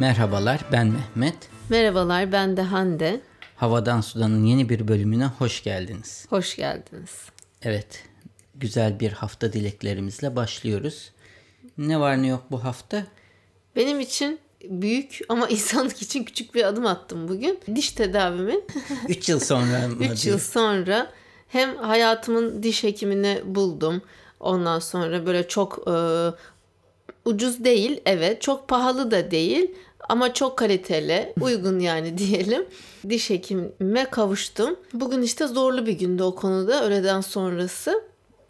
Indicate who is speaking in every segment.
Speaker 1: Merhabalar ben Mehmet.
Speaker 2: Merhabalar ben de Hande.
Speaker 1: Havadan Sudan'ın yeni bir bölümüne hoş geldiniz.
Speaker 2: Hoş geldiniz.
Speaker 1: Evet güzel bir hafta dileklerimizle başlıyoruz. Ne var ne yok bu hafta?
Speaker 2: Benim için büyük ama insanlık için küçük bir adım attım bugün. Diş tedavimin
Speaker 1: 3 yıl sonra mı?
Speaker 2: 3 yıl sonra hem hayatımın diş hekimini buldum. Ondan sonra böyle çok e, ucuz değil evet çok pahalı da değil ama çok kaliteli uygun yani diyelim. Diş hekimime kavuştum. Bugün işte zorlu bir gündü o konuda öğleden sonrası.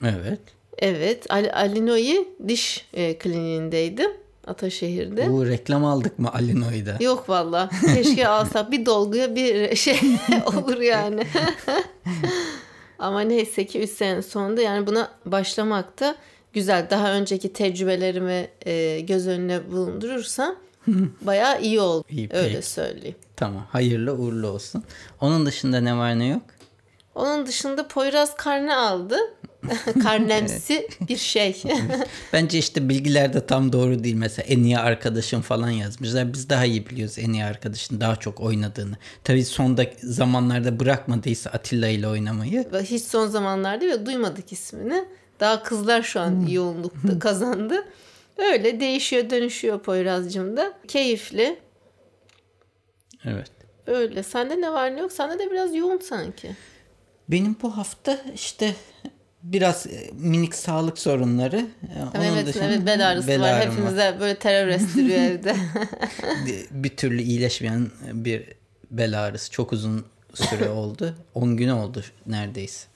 Speaker 1: Evet.
Speaker 2: Evet Al Alinoi diş e, kliniğindeydim. Ataşehir'de.
Speaker 1: Bu reklam aldık mı Alinoy'da?
Speaker 2: Yok valla. Keşke alsak. bir dolguya bir şey olur yani. Ama neyse ki 3 sene sonunda yani buna başlamakta güzel. Daha önceki tecrübelerimi e, göz önüne bulundurursam bayağı iyi oldu.
Speaker 1: İyi,
Speaker 2: Öyle
Speaker 1: peki.
Speaker 2: söyleyeyim.
Speaker 1: Tamam hayırlı uğurlu olsun. Onun dışında ne var ne yok?
Speaker 2: Onun dışında Poyraz karne aldı. Karnemsi bir şey.
Speaker 1: Bence işte bilgiler de tam doğru değil. Mesela en iyi arkadaşım falan yazmışlar. Biz daha iyi biliyoruz en iyi arkadaşın daha çok oynadığını. Tabii sonda zamanlarda bırakmadıysa Atilla ile oynamayı.
Speaker 2: Hiç son zamanlarda ve duymadık ismini. Daha kızlar şu an yoğunlukta kazandı. Öyle değişiyor dönüşüyor Poyraz'cığım da. Keyifli.
Speaker 1: Evet.
Speaker 2: Öyle. Sende ne var ne yok? Sende de biraz yoğun sanki.
Speaker 1: Benim bu hafta işte biraz e, minik sağlık sorunları. E,
Speaker 2: Tamam,
Speaker 1: onun
Speaker 2: evet,
Speaker 1: dışında
Speaker 2: evet bel ağrısı
Speaker 1: bel
Speaker 2: var. Hepimize böyle terör estiriyor evde.
Speaker 1: bir türlü iyileşmeyen bir bel ağrısı çok uzun süre oldu. 10 gün oldu neredeyse.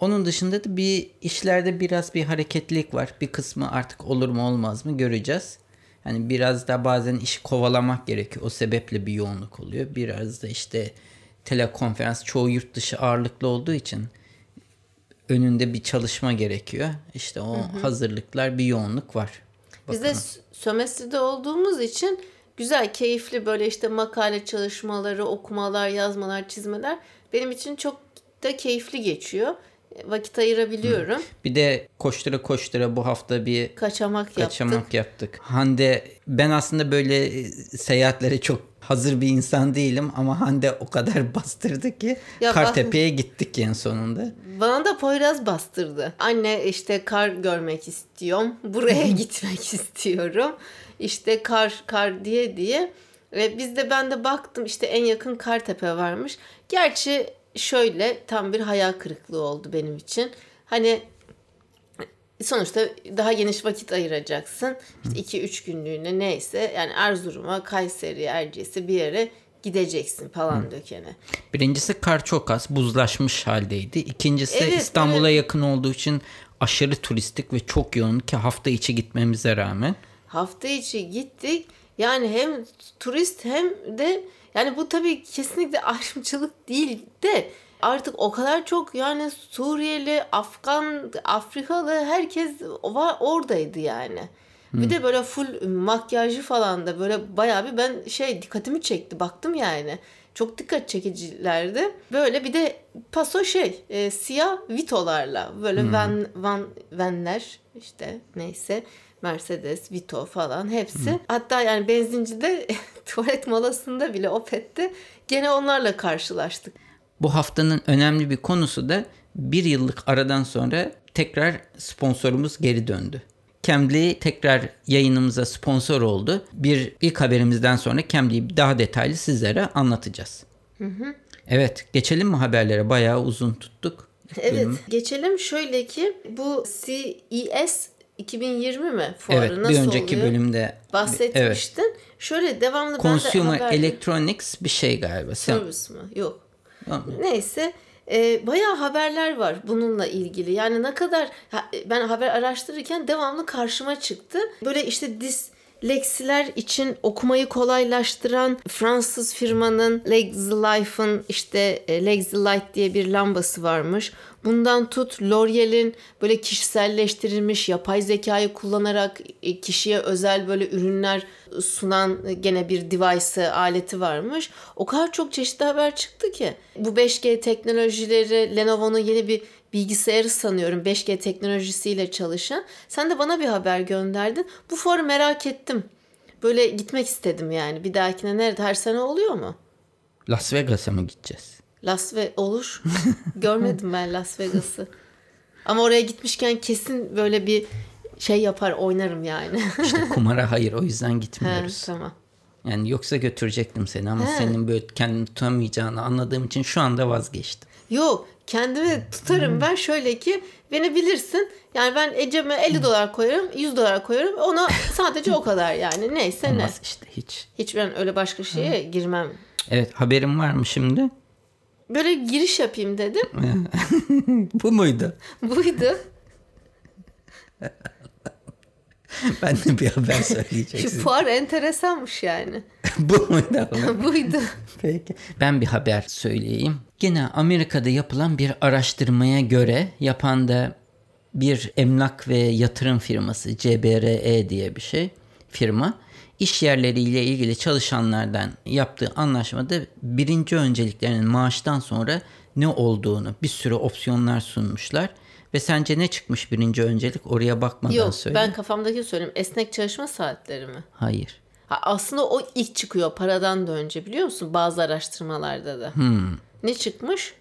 Speaker 1: Onun dışında da bir işlerde biraz bir hareketlilik var. Bir kısmı artık olur mu olmaz mı göreceğiz. Hani biraz da bazen işi kovalamak gerekiyor. O sebeple bir yoğunluk oluyor. Biraz da işte telekonferans çoğu yurt dışı ağırlıklı olduğu için önünde bir çalışma gerekiyor. İşte o hazırlıklar bir yoğunluk var.
Speaker 2: Biz de s- sömestrde olduğumuz için güzel, keyifli böyle işte makale çalışmaları, okumalar, yazmalar, çizmeler benim için çok da keyifli geçiyor. Vakit ayırabiliyorum.
Speaker 1: Bir de koştura koştura bu hafta bir
Speaker 2: Kaçamak yaptık.
Speaker 1: kaçamak yaptık. Hande ben aslında böyle seyahatlere çok hazır bir insan değilim ama Hande o kadar bastırdı ki
Speaker 2: Ya
Speaker 1: Kartepe'ye gittik en sonunda.
Speaker 2: Bana da Poyraz bastırdı. Anne işte kar görmek istiyorum. Buraya gitmek istiyorum. İşte kar kar diye diye. Ve biz de ben de baktım işte en yakın Kartepe varmış. Gerçi şöyle tam bir hayal kırıklığı oldu benim için. Hani sonuçta daha geniş vakit ayıracaksın. İşte 2-3 günlüğüne neyse yani Erzurum'a, Kayseri, Erciyes'e bir yere gideceksin falan dökene.
Speaker 1: Birincisi kar çok az buzlaşmış haldeydi. İkincisi
Speaker 2: Evet,
Speaker 1: İstanbul'a yakın olduğu için aşırı turistik ve çok yoğun ki hafta içi gitmemize rağmen.
Speaker 2: hafta içi gittik. Yani hem turist hem de yani bu tabii kesinlikle ayrımcılık değil de artık o kadar çok yani Suriyeli, Afgan, Afrikalı herkes var oradaydı yani. Bir de böyle full makyajı falan da böyle bayağı bir ben şey dikkatimi çekti baktım yani. Çok dikkat çekicilerdi. Böyle bir de paso şey e, siyah vitolarla böyle van, van, vanler işte neyse Mercedes, Vito falan hepsi. Hatta yani benzincide tuvalet molasında bile Opet'te gene onlarla karşılaştık.
Speaker 1: Bu haftanın önemli bir konusu da bir yıllık aradan sonra tekrar sponsorumuz geri döndü. Cambly tekrar yayınımıza sponsor oldu. Bir ilk haberimizden sonra Cambly'yi daha detaylı sizlere anlatacağız. Evet, geçelim mi haberlere? Bayağı uzun tuttuk.
Speaker 2: Evet geçelim şöyle ki bu CES 2020 mi fuarı
Speaker 1: Evet,
Speaker 2: nasıl
Speaker 1: bir önceki
Speaker 2: oluyor?
Speaker 1: bölümde evet.
Speaker 2: bahsetmiştin. Şöyle devamlı ben de
Speaker 1: Consumer
Speaker 2: haber-
Speaker 1: Electronics bir şey galiba.
Speaker 2: Service mi? Yok. Neyse e, bayağı haberler var bununla ilgili. Yani ne kadar ben haber araştırırken devamlı karşıma çıktı. Böyle işte disleksiler için okumayı kolaylaştıran Fransız firmanın Legs Life'ın işte e, Legs Light diye bir lambası varmış. Bundan tut L'Oreal'in böyle kişiselleştirilmiş yapay zekayı kullanarak e, kişiye özel böyle ürünler sunan gene bir device aleti varmış. O kadar çok çeşitli haber çıktı ki. Bu 5G teknolojileri Lenovo'nun yeni bir bilgisayarı sanıyorum 5G teknolojisiyle çalışan. Sen de bana bir haber gönderdin. Bu fuarı merak ettim. böyle gitmek istedim yani. Bir dahakine nerede her sene oluyor mu?
Speaker 1: Las Vegas'a mı gideceğiz?
Speaker 2: Las ve olur. Görmedim ben Las Vegas'ı. Ama oraya gitmişken kesin böyle bir şey yapar oynarım yani.
Speaker 1: İşte kumara hayır o yüzden gitmiyoruz.
Speaker 2: tamam.
Speaker 1: Yani yoksa götürecektim seni ama
Speaker 2: He.
Speaker 1: senin böyle kendini tutamayacağını anladığım için şu anda vazgeçtim.
Speaker 2: Yok kendimi tutarım ben şöyle ki beni bilirsin. Yani ben Ecem'e 50 dolar koyarım 100 dolar koyarım ona sadece o kadar yani neyse ne.
Speaker 1: Olmaz işte hiç.
Speaker 2: Hiç ben öyle başka şeye girmem.
Speaker 1: Evet haberim var mı şimdi?
Speaker 2: Böyle giriş yapayım dedim.
Speaker 1: Bu muydu?
Speaker 2: Buydu.
Speaker 1: Ben de bir haber
Speaker 2: Şu
Speaker 1: söyleyeceksin.
Speaker 2: fuar enteresanmış yani.
Speaker 1: Bu muydu?
Speaker 2: Buydu.
Speaker 1: Peki. Ben bir haber söyleyeyim. Gene Amerika'da yapılan bir araştırmaya göre yapan da bir emlak ve yatırım firması CBRE diye bir şey firma iş yerleriyle ilgili çalışanlardan yaptığı anlaşmada birinci önceliklerinin maaştan sonra ne olduğunu bir sürü opsiyonlar sunmuşlar. Ve sence ne çıkmış birinci öncelik? Oraya bakmadan
Speaker 2: Yok
Speaker 1: söyle.
Speaker 2: ben kafamdaki söyleyeyim. Esnek çalışma saatleri mi?
Speaker 1: Hayır.
Speaker 2: Ha, aslında o ilk çıkıyor paradan da önce biliyor musun? Bazı araştırmalarda da.
Speaker 1: Hmm.
Speaker 2: Ne çıkmış?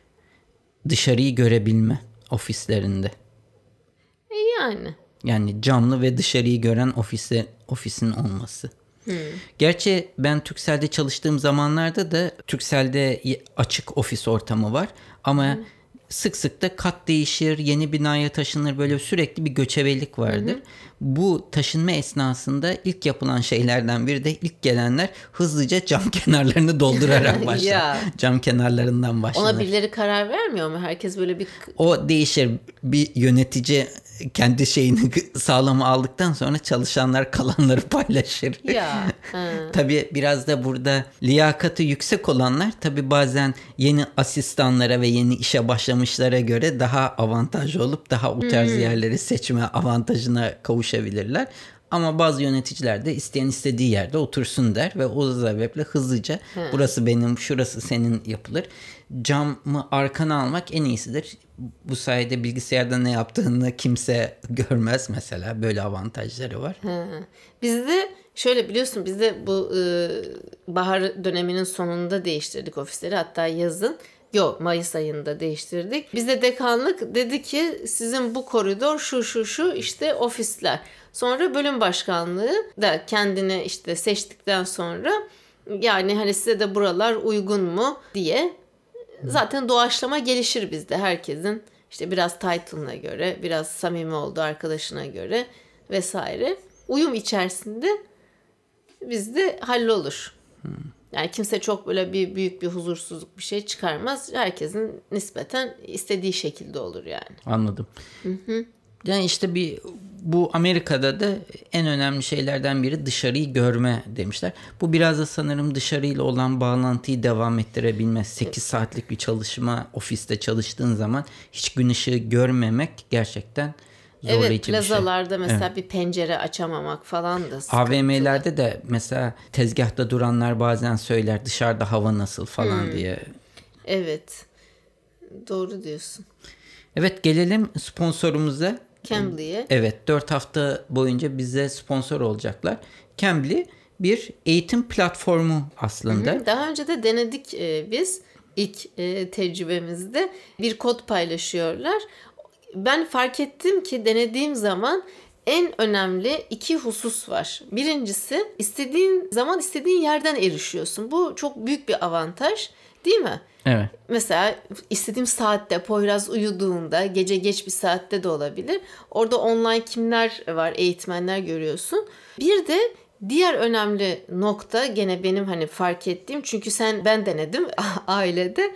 Speaker 1: Dışarıyı görebilme ofislerinde.
Speaker 2: E yani.
Speaker 1: Yani camlı ve dışarıyı gören ofise, ofisin olması. Gerçi ben Türkcell'de çalıştığım zamanlarda da Türkcell'de y- açık ofis ortamı var. Ama sık sık da kat değişir, yeni binaya taşınır böyle sürekli bir göçebelik vardır. Bu taşınma esnasında ilk yapılan şeylerden biri de ilk gelenler hızlıca cam kenarlarını doldurarak başlar.
Speaker 2: Ya.
Speaker 1: Cam kenarlarından başlar.
Speaker 2: Ona birileri karar vermiyor mu? Herkes böyle bir
Speaker 1: O değişir. Bir yönetici kendi şeyini sağlama aldıktan sonra çalışanlar kalanları paylaşır.
Speaker 2: ya.
Speaker 1: Tabii biraz da burada liyakatı yüksek olanlar tabii bazen yeni asistanlara ve yeni işe başlamışlara göre daha avantajlı olup daha o tarz yerleri seçme avantajına kavuşabilirler. Ama bazı yöneticiler de isteyen istediği yerde otursun der ve o sebeple hızlıca burası benim, şurası senin yapılır. Camı arkana almak en iyisidir. Bu sayede bilgisayarda ne yaptığını kimse görmez mesela. Böyle avantajları var.
Speaker 2: Bizde şöyle biliyorsun bizde bu e, bahar döneminin sonunda değiştirdik ofisleri. Hatta yazın Yok Mayıs ayında değiştirdik. Bize dekanlık dedi ki sizin bu koridor şu şu şu işte ofisler. Sonra bölüm başkanlığı da kendini işte seçtikten sonra yani hani size de buralar uygun mu diye zaten doğaçlama gelişir bizde herkesin işte biraz title'ına göre, biraz samimi olduğu arkadaşına göre vesaire. Uyum içerisinde bizde hallolur. Yani kimse çok böyle bir büyük bir huzursuzluk bir şey çıkarmaz. Herkesin nispeten istediği şekilde olur yani.
Speaker 1: Anladım. Yani işte bir bu Amerika'da da en önemli şeylerden biri dışarıyı görme demişler. Bu biraz da sanırım dışarıyla olan bağlantıyı devam ettirebilme. 8 saatlik bir çalışma ofiste çalıştığın zaman hiç gün ışığı görmemek gerçekten zorlayıcı
Speaker 2: Evet
Speaker 1: bir şey.
Speaker 2: plazalarda mesela bir pencere açamamak falan da sıkıntı.
Speaker 1: AVM'lerde de mesela tezgahta duranlar bazen söyler dışarıda hava nasıl falan
Speaker 2: Hmm.
Speaker 1: diye.
Speaker 2: Evet. Doğru diyorsun.
Speaker 1: Evet gelelim sponsorumuza.
Speaker 2: Cambly'e.
Speaker 1: Evet 4 hafta boyunca bize sponsor olacaklar. Cambly bir eğitim platformu aslında.
Speaker 2: Daha önce de denedik e, biz ilk e, tecrübemizde bir kod paylaşıyorlar. Ben fark ettim ki denediğim zaman en önemli iki husus var. Birincisi istediğin zaman istediğin yerden erişiyorsun. Bu çok büyük bir avantaj değil mi?
Speaker 1: Evet.
Speaker 2: Mesela istediğim saatte Poyraz uyuduğunda gece geç bir saatte de olabilir. Orada online kimler var eğitmenler görüyorsun. Bir de diğer önemli nokta gene benim hani fark ettiğim çünkü sen ben denedim ailede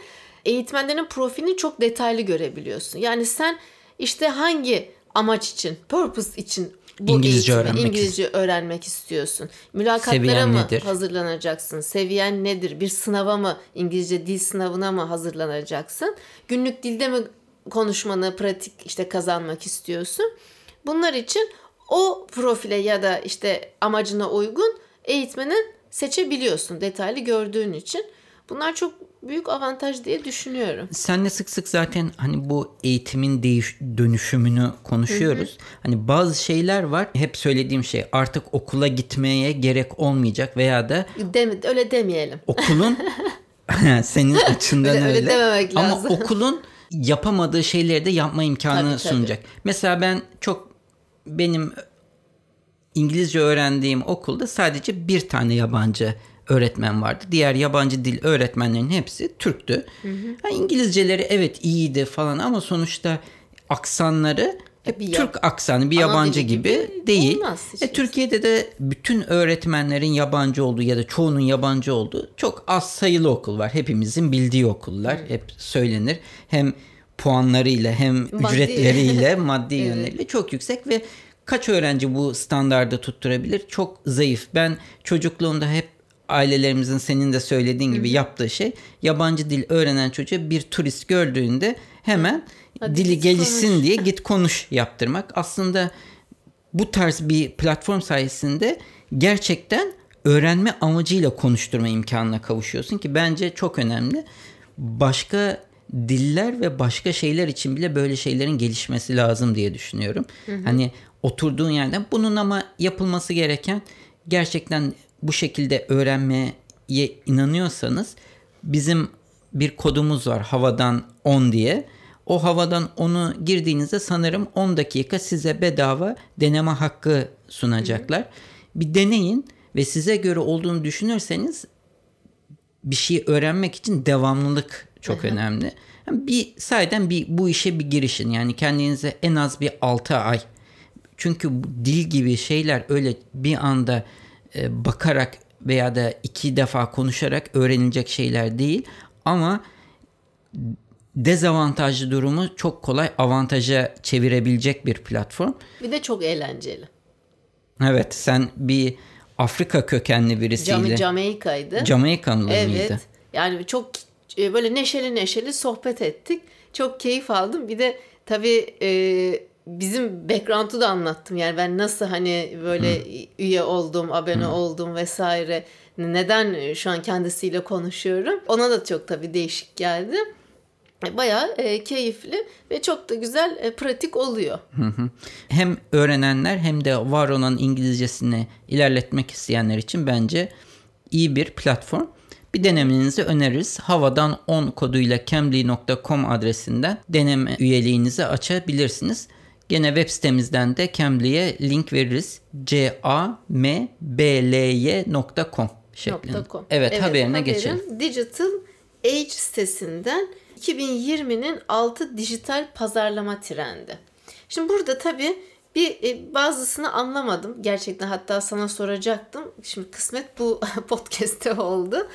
Speaker 2: eğitmenlerin profilini çok detaylı görebiliyorsun. Yani sen işte hangi amaç için, purpose için bu
Speaker 1: İngilizce
Speaker 2: eğitimi,
Speaker 1: öğrenmek
Speaker 2: İngilizce öğrenmek istiyorsun. Mülakatlara
Speaker 1: Seviyen
Speaker 2: mı
Speaker 1: nedir?
Speaker 2: hazırlanacaksın? Seviyen nedir? Bir sınava mı, İngilizce dil sınavına mı hazırlanacaksın? Günlük dilde mi konuşmanı, pratik işte kazanmak istiyorsun? Bunlar için o profile ya da işte amacına uygun eğitmeni seçebiliyorsun detaylı gördüğün için. Bunlar çok büyük avantaj diye düşünüyorum.
Speaker 1: Senle sık sık zaten hani bu eğitimin değiş dönüşümünü konuşuyoruz. Hı hı. Hani bazı şeyler var. Hep söylediğim şey artık okula gitmeye gerek olmayacak veya da
Speaker 2: Deme, öyle demeyelim.
Speaker 1: Okulun senin açından öyle.
Speaker 2: öyle dememek
Speaker 1: Ama
Speaker 2: lazım.
Speaker 1: okulun yapamadığı şeyleri de yapma imkanı
Speaker 2: Tabii, tabii.
Speaker 1: sunacak. Mesela ben çok benim İngilizce öğrendiğim okulda sadece bir tane yabancı öğretmen vardı. Diğer yabancı dil öğretmenlerin hepsi Türktü. Yani İngilizceleri evet iyiydi falan ama sonuçta aksanları hep
Speaker 2: Bir
Speaker 1: Türk
Speaker 2: yap-
Speaker 1: aksanı bir yabancı gibi,
Speaker 2: gibi
Speaker 1: değil. E, Türkiye'de de bütün öğretmenlerin yabancı olduğu ya da çoğunun yabancı olduğu çok az sayılı okul var. Hepimizin bildiği okullar hep söylenir. Hem puanlarıyla hem
Speaker 2: Maddi.
Speaker 1: ücretleriyle maddi
Speaker 2: Evet.
Speaker 1: yönleriyle çok yüksek ve kaç öğrenci bu standardı tutturabilir? Çok zayıf. Ben çocukluğumda hep ailelerimizin senin de söylediğin gibi yaptığı şey yabancı dil öğrenen çocuğa bir turist gördüğünde hemen
Speaker 2: Hadi
Speaker 1: dili gelişsin
Speaker 2: konuş.
Speaker 1: diye git konuş yaptırmak. Aslında bu tarz bir platform sayesinde gerçekten öğrenme amacıyla konuşturma imkanına kavuşuyorsun ki bence çok önemli. Başka diller ve başka şeyler için bile böyle şeylerin gelişmesi lazım diye düşünüyorum. Hani oturduğun yerden bunun ama yapılması gereken gerçekten bu şekilde öğrenmeye inanıyorsanız bizim bir kodumuz var havadan 10 diye. O havadan onu girdiğinizde sanırım 10 dakika size bedava deneme hakkı sunacaklar. Bir deneyin ve size göre olduğunu düşünürseniz bir şey öğrenmek için devamlılık çok önemli. Yani bir sayeden bir bu işe bir girişin. Yani kendinize en az bir 6 ay. Çünkü dil gibi şeyler öyle bir anda e, bakarak veya da iki defa konuşarak öğrenilecek şeyler değil. Ama dezavantajlı durumu çok kolay avantaja çevirebilecek bir platform.
Speaker 2: Bir de çok eğlenceli.
Speaker 1: Evet sen bir Afrika kökenli birisiyle.
Speaker 2: Jamaika'ydı.
Speaker 1: Jamaikalı
Speaker 2: evet.
Speaker 1: mıydı?
Speaker 2: Yani çok e, böyle neşeli neşeli sohbet ettik. Çok keyif aldım. Bir de tabii e, bizim background'u da anlattım. Yani ben nasıl hani böyle üye oldum, abone oldum vesaire. Neden şu an kendisiyle konuşuyorum. Ona da çok tabii değişik geldi. Bayağı e, keyifli ve çok da güzel e, pratik oluyor.
Speaker 1: Hı hı. Hem öğrenenler hem de var olan İngilizcesini ilerletmek isteyenler için bence iyi bir platform. Bir denemenizi öneririz. Havadan 10 koduyla cambly.com adresinden deneme üyeliğinizi açabilirsiniz. Gene web sitemizden de Cambly'e link veririz. c a m b l y.com şeklinde.
Speaker 2: Com.
Speaker 1: Evet, haberine
Speaker 2: haberin
Speaker 1: geçelim.
Speaker 2: Digital Age sitesinden 2020'nin 6 dijital pazarlama trendi. Şimdi burada tabii bir e, bazısını anlamadım. Gerçekten hatta sana soracaktım. Şimdi kısmet bu podcast'te oldu.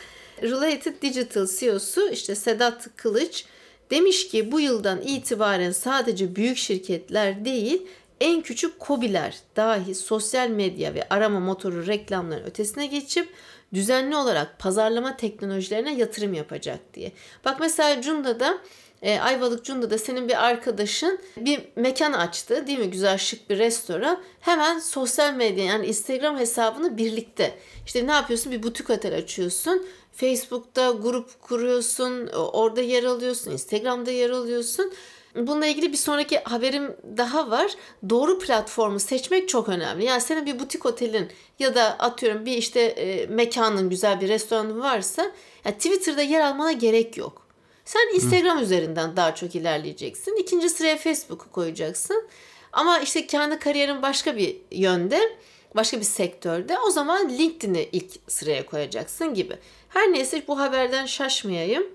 Speaker 2: Related Digital CEO'su işte Sedat Kılıç demiş ki bu yıldan itibaren sadece büyük şirketler değil en küçük kobiler dahi sosyal medya ve arama motoru reklamların ötesine geçip düzenli olarak pazarlama teknolojilerine yatırım yapacak diye. Bak mesela Cunda'da e, Ayvalık Cunda'da senin bir arkadaşın bir mekan açtı değil mi? Güzel şık bir restoran. Hemen sosyal medya yani Instagram hesabını birlikte. İşte ne yapıyorsun? Bir butik otel açıyorsun. Facebook'ta grup kuruyorsun. Orada yer alıyorsun. Instagram'da yer alıyorsun. Bununla ilgili bir sonraki haberim daha var. Doğru platformu seçmek çok önemli. Yani senin bir butik otelin ya da atıyorum bir işte e, mekanın güzel bir restoranın varsa yani Twitter'da yer almana gerek yok. Sen Instagram üzerinden daha çok ilerleyeceksin. İkinci sıraya Facebook'u koyacaksın. Ama işte kendi kariyerin başka bir yönde, başka bir sektörde o zaman LinkedIn'i ilk sıraya koyacaksın gibi. Her neyse bu haberden şaşmayayım.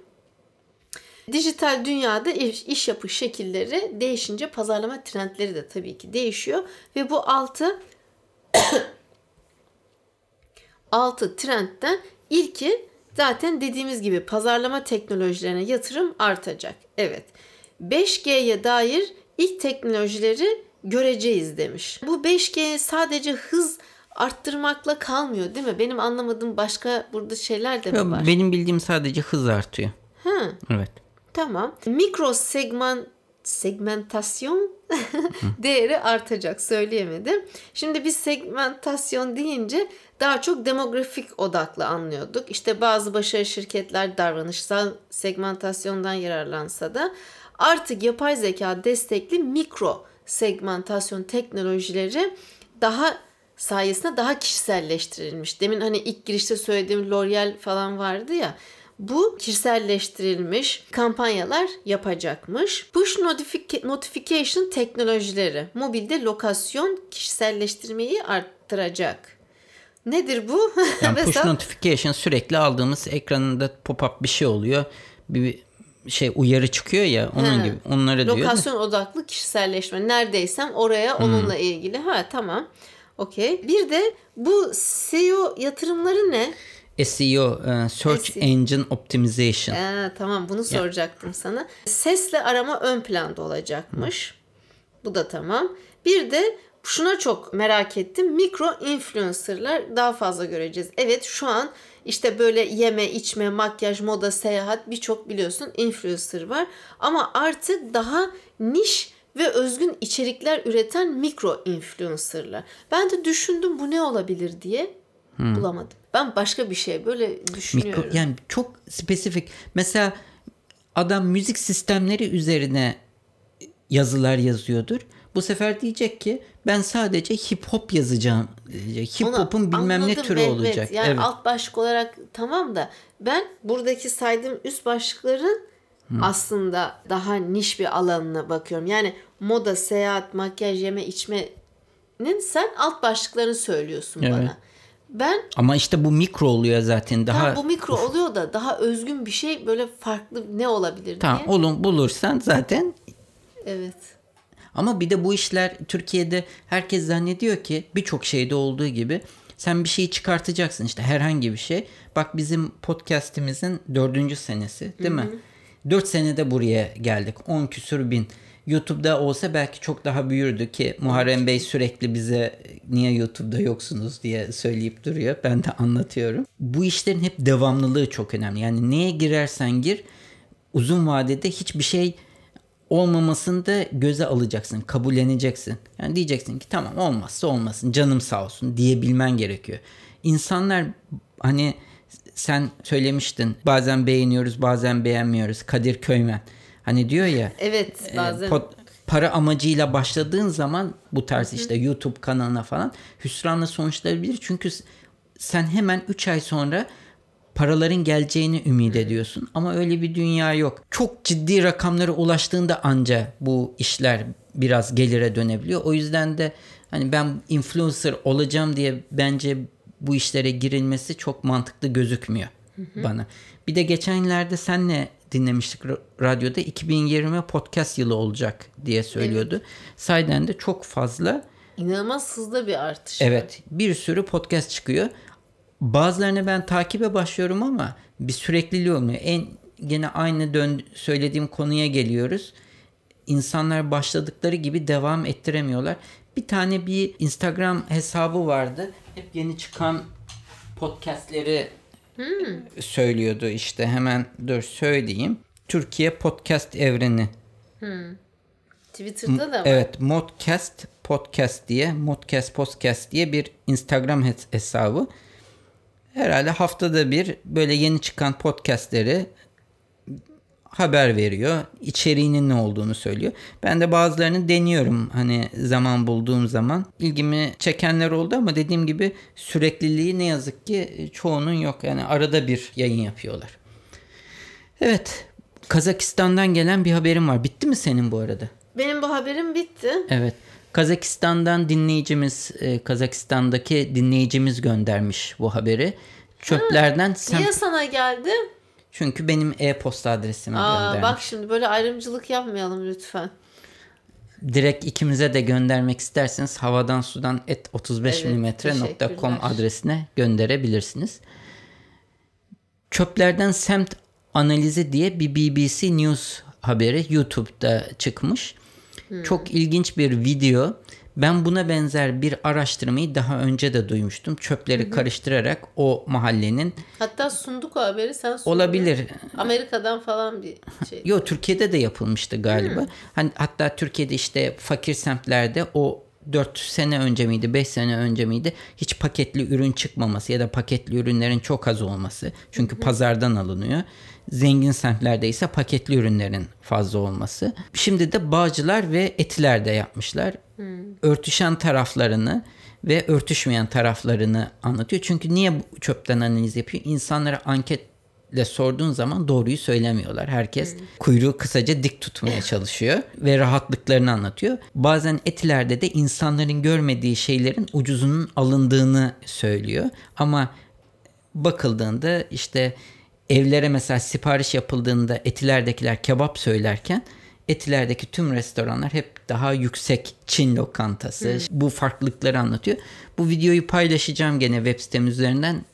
Speaker 2: Dijital dünyada iş, iş yapış şekilleri değişince pazarlama trendleri de tabii ki değişiyor ve bu altı altı trendten ilki zaten dediğimiz gibi pazarlama teknolojilerine yatırım artacak. Evet. 5G'ye dair ilk teknolojileri göreceğiz demiş. Bu 5G sadece hız arttırmakla kalmıyor değil mi? Benim anlamadığım başka burada şeyler de mi var?
Speaker 1: Benim bildiğim sadece hız artıyor.
Speaker 2: Hı.
Speaker 1: Evet.
Speaker 2: Tamam. Mikro segment segmentasyon değeri artacak söyleyemedim. Şimdi biz segmentasyon deyince daha çok demografik odaklı anlıyorduk. İşte bazı başarı şirketler davranışsal segmentasyondan yararlansa da artık yapay zeka destekli mikro segmentasyon teknolojileri daha sayesinde daha kişiselleştirilmiş. Demin hani ilk girişte söylediğim L'Oreal falan vardı ya. Bu kişiselleştirilmiş kampanyalar yapacakmış. Push notification teknolojileri mobilde lokasyon kişiselleştirmeyi arttıracak. Nedir bu?
Speaker 1: Yani push notification sürekli aldığımız ekranında pop-up bir şey oluyor. Bir şey uyarı çıkıyor ya onun He. gibi onlara
Speaker 2: diyor. Lokasyon odaklı kişiselleşme. Neredeysem oraya onunla hmm. ilgili. Ha tamam. Okey. Bir de bu SEO yatırımları ne?
Speaker 1: SEO, e, Search SEO. Engine Optimization.
Speaker 2: Ee, tamam bunu soracaktım yeah. sana. Sesle arama ön planda olacakmış. Bu da tamam. Bir de şuna çok merak ettim. Mikro influencerlar daha fazla göreceğiz. Evet şu an işte böyle yeme, içme, makyaj, moda, seyahat birçok biliyorsun influencer var. Ama artık daha niş ve özgün içerikler üreten mikro influencerlar. Ben de düşündüm bu ne olabilir diye hmm. bulamadım. Ben başka bir şey böyle düşünüyorum.
Speaker 1: Mikro, yani çok spesifik. Mesela adam müzik sistemleri üzerine yazılar yazıyordur. Bu sefer diyecek ki ben sadece hip hop yazacağım. Hip hop'un bilmem ne türü evet, olacak.
Speaker 2: Yani evet. alt başlık olarak tamam da ben buradaki saydığım üst başlıkların Hı. aslında daha niş bir alanına bakıyorum. Yani moda, seyahat, makyaj, yeme, içmenin sen alt başlıklarını söylüyorsun evet. bana. Ben
Speaker 1: ama işte bu mikro oluyor zaten daha.
Speaker 2: Tamam, bu mikro of. oluyor da daha özgün bir şey böyle farklı ne olabilir
Speaker 1: tamam,
Speaker 2: diye.
Speaker 1: Tamam olun bulursan zaten.
Speaker 2: Evet.
Speaker 1: Ama bir de bu işler Türkiye'de herkes zannediyor ki birçok şeyde olduğu gibi sen bir şeyi çıkartacaksın işte herhangi bir şey. Bak bizim podcast'imizin dördüncü senesi değil Hı-hı. mi? Dört senede buraya geldik. On küsür bin. YouTube'da olsa belki çok daha büyürdü ki Muharrem Bey sürekli bize niye YouTube'da yoksunuz diye söyleyip duruyor. Ben de anlatıyorum. Bu işlerin hep devamlılığı çok önemli. Yani neye girersen gir uzun vadede hiçbir şey olmamasını da göze alacaksın, kabulleneceksin. Yani diyeceksin ki tamam olmazsa olmasın, canım sağ olsun diyebilmen gerekiyor. İnsanlar hani sen söylemiştin bazen beğeniyoruz bazen beğenmiyoruz Kadir Köymen. Hani diyor ya.
Speaker 2: Evet e, bazen. E, pot,
Speaker 1: para amacıyla başladığın zaman bu tarz işte YouTube kanalına falan hüsranla sonuçlanabilir. Çünkü sen hemen 3 ay sonra paraların geleceğini ümit ediyorsun. Ama öyle bir dünya yok. Çok ciddi rakamlara ulaştığında anca bu işler biraz gelire dönebiliyor. O yüzden de hani ben influencer olacağım diye bence bu işlere girilmesi çok mantıklı gözükmüyor bana. Bir de geçenlerde senle dinlemiştik radyoda 2020 podcast yılı olacak diye söylüyordu. Evet. Sayden de çok fazla
Speaker 2: İnanılmaz hızlı bir artış.
Speaker 1: Evet. Bir sürü podcast çıkıyor. Bazılarını ben takibe başlıyorum ama bir sürekliliği olmuyor. En gene aynı dön söylediğim konuya geliyoruz. İnsanlar başladıkları gibi devam ettiremiyorlar. Bir tane bir Instagram hesabı vardı. Hep yeni çıkan podcastleri hmm. söylüyordu işte. Hemen dur söyleyeyim. Türkiye Podcast Evreni.
Speaker 2: Hmm. Twitter'da da var.
Speaker 1: Evet, Modcast Podcast diye, Modcast Podcast diye bir Instagram hesabı herhalde haftada bir böyle yeni çıkan podcastleri haber veriyor. İçeriğinin ne olduğunu söylüyor. Ben de bazılarını deniyorum hani zaman bulduğum zaman. ilgimi çekenler oldu ama dediğim gibi sürekliliği ne yazık ki çoğunun yok. Yani arada bir yayın yapıyorlar. Evet. Kazakistan'dan gelen bir haberim var. Bitti mi senin bu arada?
Speaker 2: Benim bu haberim bitti.
Speaker 1: Evet. Kazakistan'dan dinleyicimiz, e, Kazakistan'daki dinleyicimiz göndermiş bu haberi. Çöplerden
Speaker 2: ha, sen... Niye sana geldi?
Speaker 1: Çünkü benim e-posta adresimi Aa, göndermiş.
Speaker 2: Bak şimdi böyle ayrımcılık yapmayalım lütfen.
Speaker 1: Direkt ikimize de göndermek isterseniz havadan sudan et 35 evet, mm.com adresine gönderebilirsiniz. Çöplerden semt analizi diye bir BBC News haberi YouTube'da çıkmış. Hmm. Çok ilginç bir video. Ben buna benzer bir araştırmayı daha önce de duymuştum. Çöpleri karıştırarak o mahallenin
Speaker 2: Hatta sunduk o haberi sen sundun.
Speaker 1: olabilir.
Speaker 2: Amerika'dan falan bir şey.
Speaker 1: Yo Türkiye'de de yapılmıştı galiba. Hani hatta Türkiye'de işte fakir semtlerde o 4 sene önce miydi 5 sene önce miydi hiç paketli ürün çıkmaması ya da paketli ürünlerin çok az olması. Çünkü pazardan alınıyor. Zengin semtlerde ise paketli ürünlerin fazla olması. Şimdi de Bağcılar ve Etiler'de yapmışlar. Örtüşen taraflarını ve örtüşmeyen taraflarını anlatıyor. Çünkü niye bu çöpten analiz yapıyor? İnsanlara anketle sorduğun zaman doğruyu söylemiyorlar. Herkes kuyruğu kısaca dik tutmaya çalışıyor ve rahatlıklarını anlatıyor. Bazen etilerde de insanların görmediği şeylerin ucuzunun alındığını söylüyor. Ama bakıldığında işte evlere mesela sipariş yapıldığında etilerdekiler kebap söylerken etilerdeki tüm restoranlar hep daha yüksek Çin lokantası. Bu farklılıkları anlatıyor. Bu videoyu paylaşacağım gene web sitem üzerinden.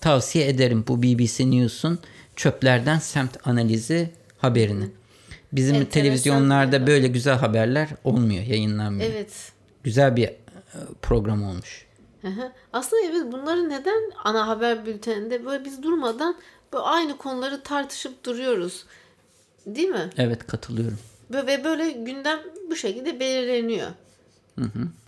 Speaker 1: Tavsiye ederim bu BBC News'un çöplerden semt analizi haberini. Bizim
Speaker 2: Enteresan
Speaker 1: televizyonlarda böyle güzel haberler olmuyor, yayınlanmıyor.
Speaker 2: Evet.
Speaker 1: Güzel bir e, program olmuş.
Speaker 2: Hı hı. Aslında evet bunları neden ana haber bülteninde böyle biz durmadan böyle aynı konuları tartışıp duruyoruz. Değil mi?
Speaker 1: Evet katılıyorum.
Speaker 2: Ve böyle gündem bu şekilde belirleniyor.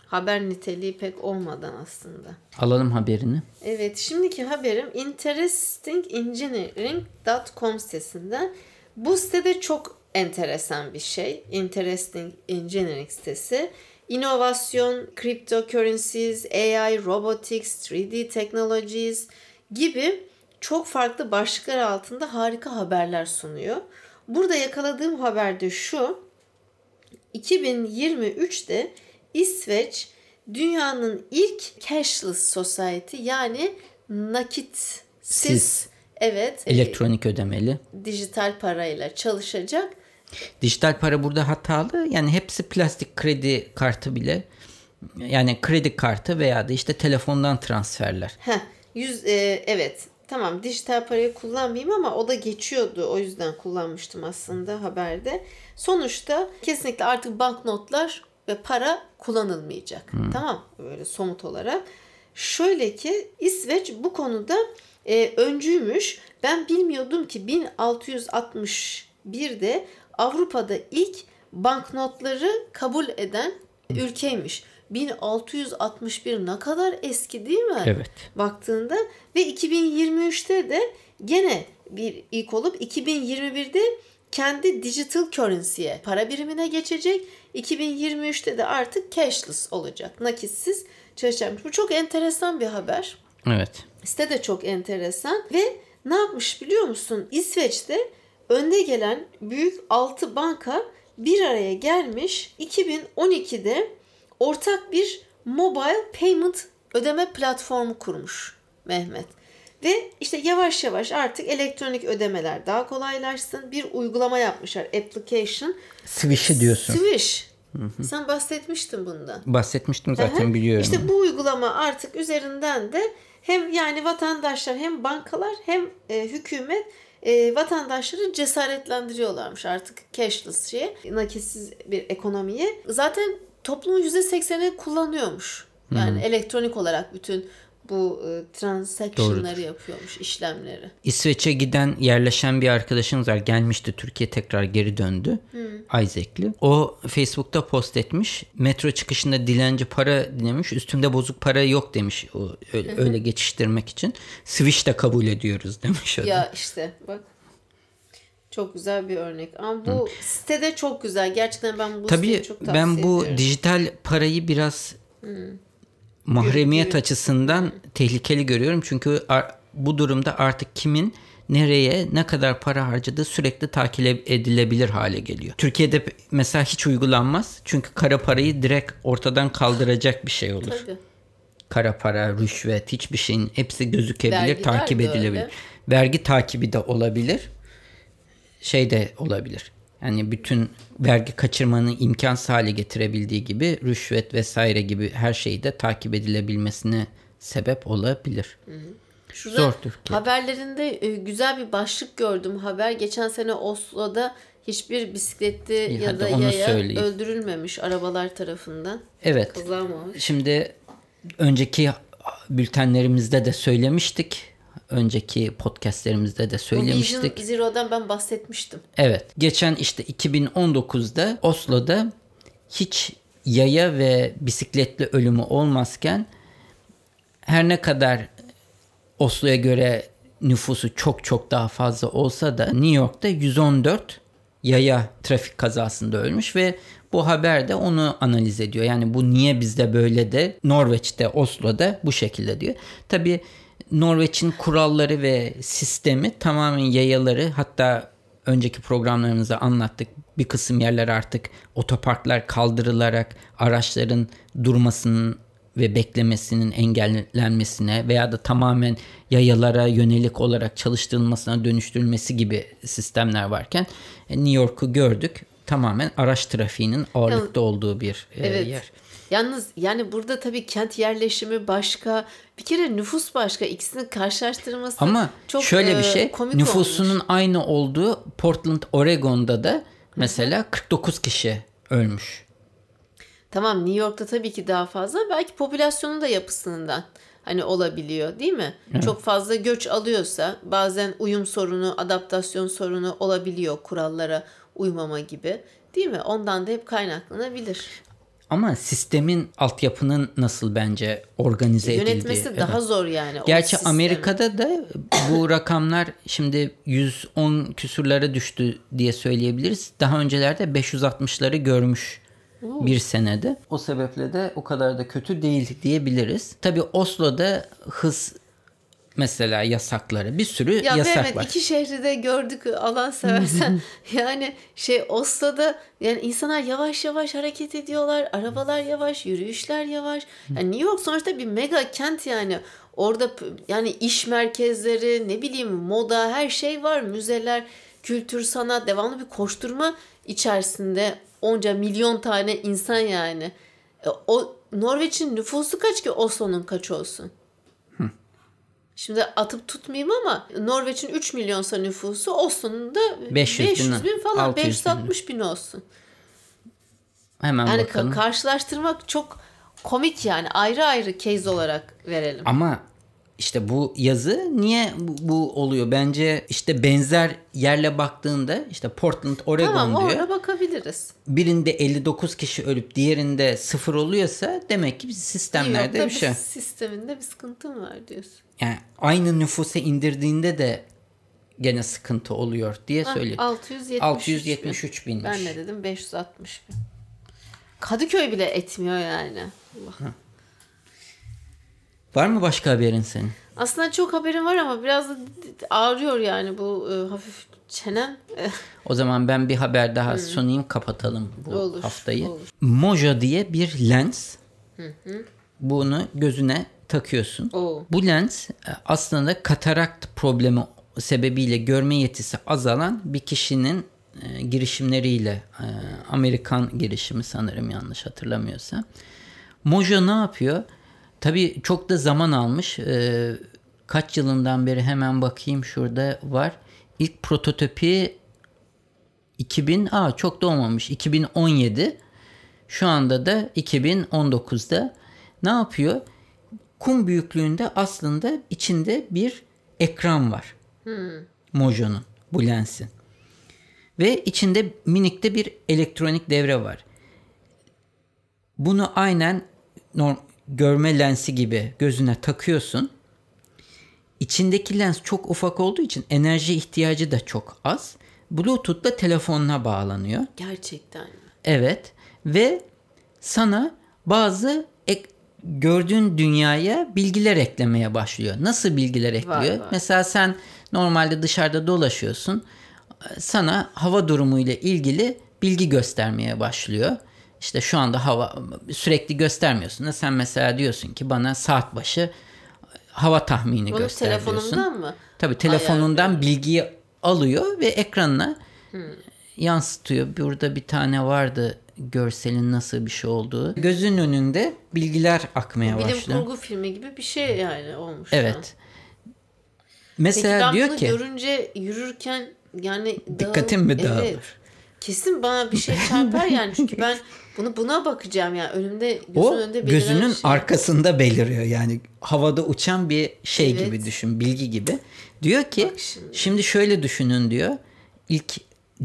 Speaker 2: Haber niteliği pek olmadan aslında.
Speaker 1: Alalım haberini.
Speaker 2: Evet, şimdiki haberim interestingengineering.com sitesinden. Bu sitede çok enteresan bir şey. Interesting Engineering sitesi. İnovasyon, cryptocurrencies, AI, robotics, 3D technologies gibi çok farklı başlıklar altında harika haberler sunuyor. Burada yakaladığım haber de şu. 2023'te İsveç dünyanın ilk cashless society yani nakitsiz
Speaker 1: Siz.
Speaker 2: evet
Speaker 1: Elektronik ödemeli.
Speaker 2: dijital parayla çalışacak.
Speaker 1: Dijital para burada hatalı. Yani hepsi plastik kredi kartı bile. Yani kredi kartı veya da işte telefondan transferler.
Speaker 2: Heh, yüz e, evet tamam dijital parayı kullanmayayım ama o da geçiyordu. O yüzden kullanmıştım aslında haberde. Sonuçta kesinlikle artık banknotlar ve para kullanılmayacak. Tamam böyle somut olarak. Şöyle ki İsveç bu konuda e, öncüymüş. Ben bilmiyordum ki 1661'de Avrupa'da ilk banknotları kabul eden ülkeymiş. 1661 ne kadar eski değil mi?
Speaker 1: Evet.
Speaker 2: Baktığında ve 2023'te de gene bir ilk olup 2021'de kendi digital currency'ye para birimine geçecek. 2023'te de artık cashless olacak. Nakitsiz çalışacakmış. Bu çok enteresan bir haber.
Speaker 1: Evet.
Speaker 2: Site de çok enteresan ve ne yapmış biliyor musun? İsveç'te önde gelen büyük 6 banka bir araya gelmiş. 2012'de ortak bir mobile payment ödeme platformu kurmuş Mehmet. Ve işte yavaş yavaş artık elektronik ödemeler daha kolaylaşsın. Bir uygulama yapmışlar application.
Speaker 1: Swish'i diyorsun.
Speaker 2: Swish. Sen bahsetmiştin bundan.
Speaker 1: Bahsetmiştim zaten
Speaker 2: Aha.
Speaker 1: biliyorum.
Speaker 2: İşte bu uygulama artık üzerinden de hem yani vatandaşlar hem bankalar hem e, hükümet e, vatandaşları cesaretlendiriyorlarmış artık cashless şeye, nakitsiz bir ekonomiye. Zaten toplumun %80'i kullanıyormuş. Yani elektronik olarak bütün bu e, transaction'ları yapıyormuş, işlemleri.
Speaker 1: İsveç'e giden yerleşen bir arkadaşımız var. Gelmişti Türkiye tekrar geri döndü. Isaac'li. O Facebook'ta post etmiş. Metro çıkışında dilenci para dilemiş. Üstümde bozuk para yok demiş. O, öyle, öyle geçiştirmek için. Swish de kabul ediyoruz demiş o.
Speaker 2: Ya işte bak. Çok güzel bir örnek. Ama bu sitede çok güzel. Gerçekten ben bu
Speaker 1: Tabii
Speaker 2: siteyi çok tavsiye
Speaker 1: ben bu
Speaker 2: ediyorum.
Speaker 1: dijital parayı biraz mahremiyet açısından tehlikeli görüyorum. Çünkü bu durumda artık kimin nereye ne kadar para harcadığı sürekli takip edilebilir hale geliyor. Türkiye'de mesela hiç uygulanmaz. Çünkü kara parayı direkt ortadan kaldıracak bir şey olur.
Speaker 2: Tabii.
Speaker 1: Kara para, rüşvet hiçbir şeyin hepsi gözükebilir,
Speaker 2: Vergiler
Speaker 1: takip edilebilir.
Speaker 2: öyle.
Speaker 1: Vergi takibi de olabilir. Şey de olabilir. Yani bütün vergi kaçırmanın imkansız hale getirebildiği gibi rüşvet vesaire gibi her şeyi de takip edilebilmesine sebep olabilir.
Speaker 2: Şurada
Speaker 1: Zor Türkiye.
Speaker 2: haberlerinde e, güzel bir başlık gördüm. Haber geçen sene Oslo'da hiçbir bisikletli ya
Speaker 1: hadi
Speaker 2: da yaya
Speaker 1: söyleyeyim.
Speaker 2: öldürülmemiş arabalar tarafından.
Speaker 1: Evet.
Speaker 2: Kaza?
Speaker 1: Şimdi önceki bültenlerimizde de söylemiştik. Önceki podcastlerimizde de
Speaker 2: Bu
Speaker 1: söylemiştik.
Speaker 2: Vision Zero'dan ben bahsetmiştim.
Speaker 1: Evet. Geçen işte 2019'da Oslo'da hiç yaya ve bisikletli ölümü olmazken her ne kadar Oslo'ya göre nüfusu çok çok daha fazla olsa da New York'ta 114 yaya trafik kazasında ölmüş ve bu haber de onu analiz ediyor. Yani bu niye bizde böyle de Norveç'te Oslo'da bu şekilde diyor. Tabii Norveç'in kuralları ve sistemi tamamen yayaları hatta önceki programlarımızda anlattık. Bir kısım yerler artık otoparklar kaldırılarak araçların durmasının ve beklemesinin engellenmesine veya da tamamen yayalara yönelik olarak çalıştırılmasına dönüştürülmesi gibi sistemler varken e, New York'u gördük. Tamamen araç trafiğinin ağırlıkta olduğu bir e,
Speaker 2: Evet.
Speaker 1: yer.
Speaker 2: Yalnız yani burada tabii kent yerleşimi başka, bir kere nüfus başka. İkisinin karşılaştırması
Speaker 1: Ama
Speaker 2: çok
Speaker 1: şöyle bir
Speaker 2: e,
Speaker 1: şey
Speaker 2: komik
Speaker 1: nüfusunun
Speaker 2: olmuş.
Speaker 1: aynı olduğu Portland, Oregon'da da mesela 49 kişi ölmüş.
Speaker 2: Tamam New York'ta tabii ki daha fazla. Belki popülasyonun da yapısından hani olabiliyor değil mi? Çok fazla göç alıyorsa bazen uyum sorunu, adaptasyon sorunu olabiliyor kurallara uymama gibi. Değil mi? Ondan da hep kaynaklanabilir.
Speaker 1: Ama sistemin altyapının nasıl bence organize edildiği.
Speaker 2: Yönetmesi
Speaker 1: Evet.
Speaker 2: daha zor yani.
Speaker 1: Gerçi
Speaker 2: sistemi.
Speaker 1: Amerika'da da bu rakamlar şimdi 110 küsurlara düştü diye söyleyebiliriz. Daha öncelerde 560'ları görmüş bir senede. O sebeple de o kadar da kötü değil diyebiliriz. Tabii Oslo'da hız mesela yasakları bir sürü
Speaker 2: Ya
Speaker 1: yasak
Speaker 2: Mehmet
Speaker 1: var.
Speaker 2: iki şehri de gördük Allah seversen. yani şey Oslo'da yani insanlar yavaş yavaş hareket ediyorlar. Arabalar yavaş, yürüyüşler yavaş. Yani New York sonuçta bir mega kent yani. Orada yani iş merkezleri, ne bileyim moda her şey var. Müzeler, kültür, sanat devamlı bir koşturma içerisinde onca milyon tane insan yani. E, o Norveç'in nüfusu kaç ki Oslo'nun kaç olsun? Şimdi atıp tutmayayım ama Norveç'in 3 milyonsa nüfusu Oslo'nun da
Speaker 1: 500
Speaker 2: 500
Speaker 1: bin,
Speaker 2: bin, falan
Speaker 1: 600 bin.
Speaker 2: 560 bin olsun.
Speaker 1: Hemen
Speaker 2: Yani ka-
Speaker 1: bakalım.
Speaker 2: karşılaştırmak çok komik yani ayrı ayrı case olarak verelim.
Speaker 1: Ama işte bu yazı niye bu, bu oluyor? Bence işte benzer yerle baktığında işte Portland, Oregon
Speaker 2: Tamam
Speaker 1: diyor.
Speaker 2: orada bakabiliriz.
Speaker 1: Birinde 59 kişi ölüp diğerinde sıfır oluyorsa demek ki sistemlerde bir şey.
Speaker 2: Sisteminde bir sıkıntı mı var diyorsun.
Speaker 1: Yani aynı nüfusa indirdiğinde de gene sıkıntı oluyor diye söylüyor.
Speaker 2: 673
Speaker 1: 673 binmiş.
Speaker 2: Ben ne dedim 560 bin. Kadıköy bile etmiyor yani. Allah.
Speaker 1: Var mı başka haberin senin?
Speaker 2: Aslında çok haberim var ama biraz da ağrıyor yani bu e, hafif çenem.
Speaker 1: O zaman ben bir haber daha sunayım kapatalım bu
Speaker 2: Olur,
Speaker 1: haftayı.
Speaker 2: olur.
Speaker 1: Mojo diye bir lens. Bunu gözüne takıyorsun.
Speaker 2: Oo.
Speaker 1: Bu lens e, aslında katarakt problemi sebebiyle görme yetisi azalan bir kişinin e, girişimleriyle e, Amerikan girişimi sanırım yanlış hatırlamıyorsam. Mojo ne yapıyor? Tabii çok da zaman almış. E, kaç yılından beri hemen bakayım şurada var. İlk prototipi 2000 aa çok da olmamış 2017 şu anda da 2019'da ne yapıyor? Kum büyüklüğünde aslında içinde bir ekran var. Mojo'nun bu lensin. Ve içinde minikte bir elektronik devre var. Bunu aynen norm, görme lensi gibi gözüne takıyorsun. İçindeki lens çok ufak olduğu için enerji ihtiyacı da çok az. Bluetooth'la telefonuna bağlanıyor.
Speaker 2: Gerçekten mi?
Speaker 1: Evet ve sana bazı ek, gördüğün dünyaya bilgiler eklemeye başlıyor. Nasıl bilgiler ekliyor?
Speaker 2: var.
Speaker 1: Mesela sen normalde dışarıda dolaşıyorsun. Sana hava durumu ile ilgili bilgi göstermeye başlıyor. İşte şu anda hava sürekli göstermiyorsun da sen mesela diyorsun ki bana saat başı hava tahmini
Speaker 2: Bunu
Speaker 1: göster diyorsun.
Speaker 2: telefonumdan mı?
Speaker 1: Tabii telefonundan bilgiyi alıyor ve ekranına yansıtıyor. Burada bir tane vardı görselin nasıl bir şey olduğu. Gözün önünde bilgiler akmaya
Speaker 2: Bilim
Speaker 1: başlıyor.
Speaker 2: kurgu filmi gibi bir şey yani olmuş.
Speaker 1: Evet.
Speaker 2: Peki
Speaker 1: Mesela
Speaker 2: ben
Speaker 1: diyor ki
Speaker 2: görünce yürürken yani
Speaker 1: Dikkatin mi dağılır?
Speaker 2: Evet. kesin bana bir şey çarpar yani çünkü ben bunu buna bakacağım yani önümde gözün
Speaker 1: O
Speaker 2: önünde
Speaker 1: gözünün
Speaker 2: şey.
Speaker 1: arkasında beliriyor yani havada uçan bir şey
Speaker 2: Evet.
Speaker 1: gibi düşün bilgi gibi. Diyor ki
Speaker 2: Bak şimdi.
Speaker 1: şimdi. şöyle düşünün diyor ilk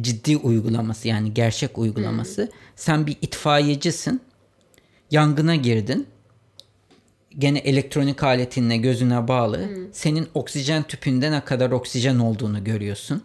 Speaker 1: ciddi uygulaması yani gerçek uygulaması sen bir itfaiyecisin yangına girdin gene elektronik aletinle gözüne bağlı senin oksijen tüpünde ne kadar oksijen olduğunu görüyorsun.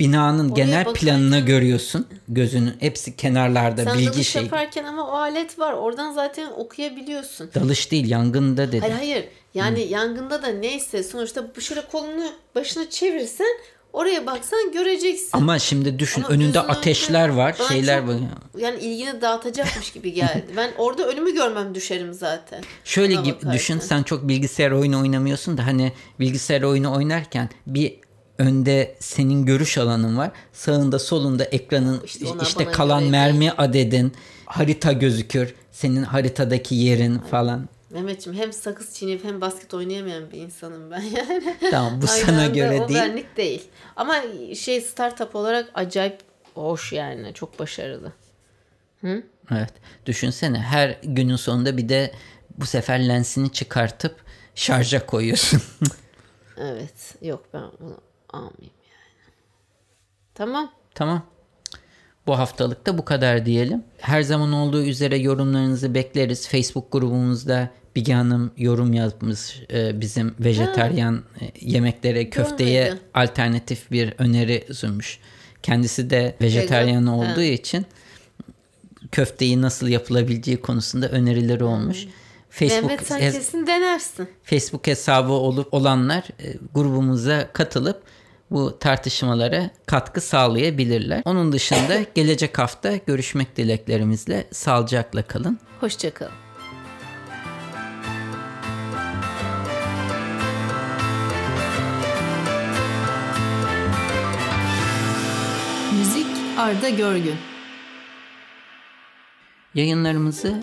Speaker 1: Binanın
Speaker 2: Oraya
Speaker 1: genel
Speaker 2: bakarken-
Speaker 1: planını görüyorsun. Gözünün hepsi kenarlarda
Speaker 2: Sen
Speaker 1: bilgi şey.
Speaker 2: yaparken ama o alet var. Oradan zaten okuyabiliyorsun.
Speaker 1: Dalış değil yangında dedi.
Speaker 2: Hayır hayır. Yani yangında da neyse sonuçta bu şöyle kolunu başına çevirsen oraya baksan göreceksin.
Speaker 1: Ama şimdi düşün
Speaker 2: Ama
Speaker 1: önünde ateşler
Speaker 2: önünde
Speaker 1: var, şeyler
Speaker 2: çok,
Speaker 1: var.
Speaker 2: Yani ilgini dağıtacakmış gibi geldi. ben orada önümü görmem düşerim zaten.
Speaker 1: Şöyle gibi düşün sen çok bilgisayar oyunu oynamıyorsun da hani bilgisayar oyunu oynarken bir önde senin görüş alanın var. Sağında solunda ekranın
Speaker 2: İşte
Speaker 1: işte, kalan mermi adedin, harita gözükür. Senin haritadaki yerin falan.
Speaker 2: Mehmetciğim hem sakız çiğneyip hem basket oynayamayan bir insanım ben yani.
Speaker 1: Tamam bu sana göre
Speaker 2: o
Speaker 1: değil.
Speaker 2: benlik değil. Ama şey startup olarak acayip hoş yani. Çok başarılı.
Speaker 1: Evet. Düşünsene her günün sonunda bir de bu sefer lensini çıkartıp şarja koyuyorsun.
Speaker 2: Evet. Yok ben bunu almayayım yani. Tamam.
Speaker 1: Tamam. Bu haftalık da bu kadar diyelim. Her zaman olduğu üzere yorumlarınızı bekleriz. Facebook grubumuzda Bilge Hanım yorum yazmış e, bizim vejetaryen e, yemeklere, köfteye
Speaker 2: Görmedim.
Speaker 1: alternatif bir öneri sunmuş. Kendisi de vejetaryen
Speaker 2: Vegan.
Speaker 1: olduğu
Speaker 2: Ha.
Speaker 1: için köfteyi nasıl yapılabileceği konusunda önerileri olmuş. Facebook
Speaker 2: Mehmet sen kesin denersin.
Speaker 1: Facebook hesabı olup olanlar e, grubumuza katılıp bu tartışmalara katkı sağlayabilirler. Onun dışında gelecek hafta görüşmek dileklerimizle sağlıcakla kalın.
Speaker 2: Hoşçakalın.
Speaker 3: Müzik Arda Görgün.
Speaker 1: Yayınlarımızı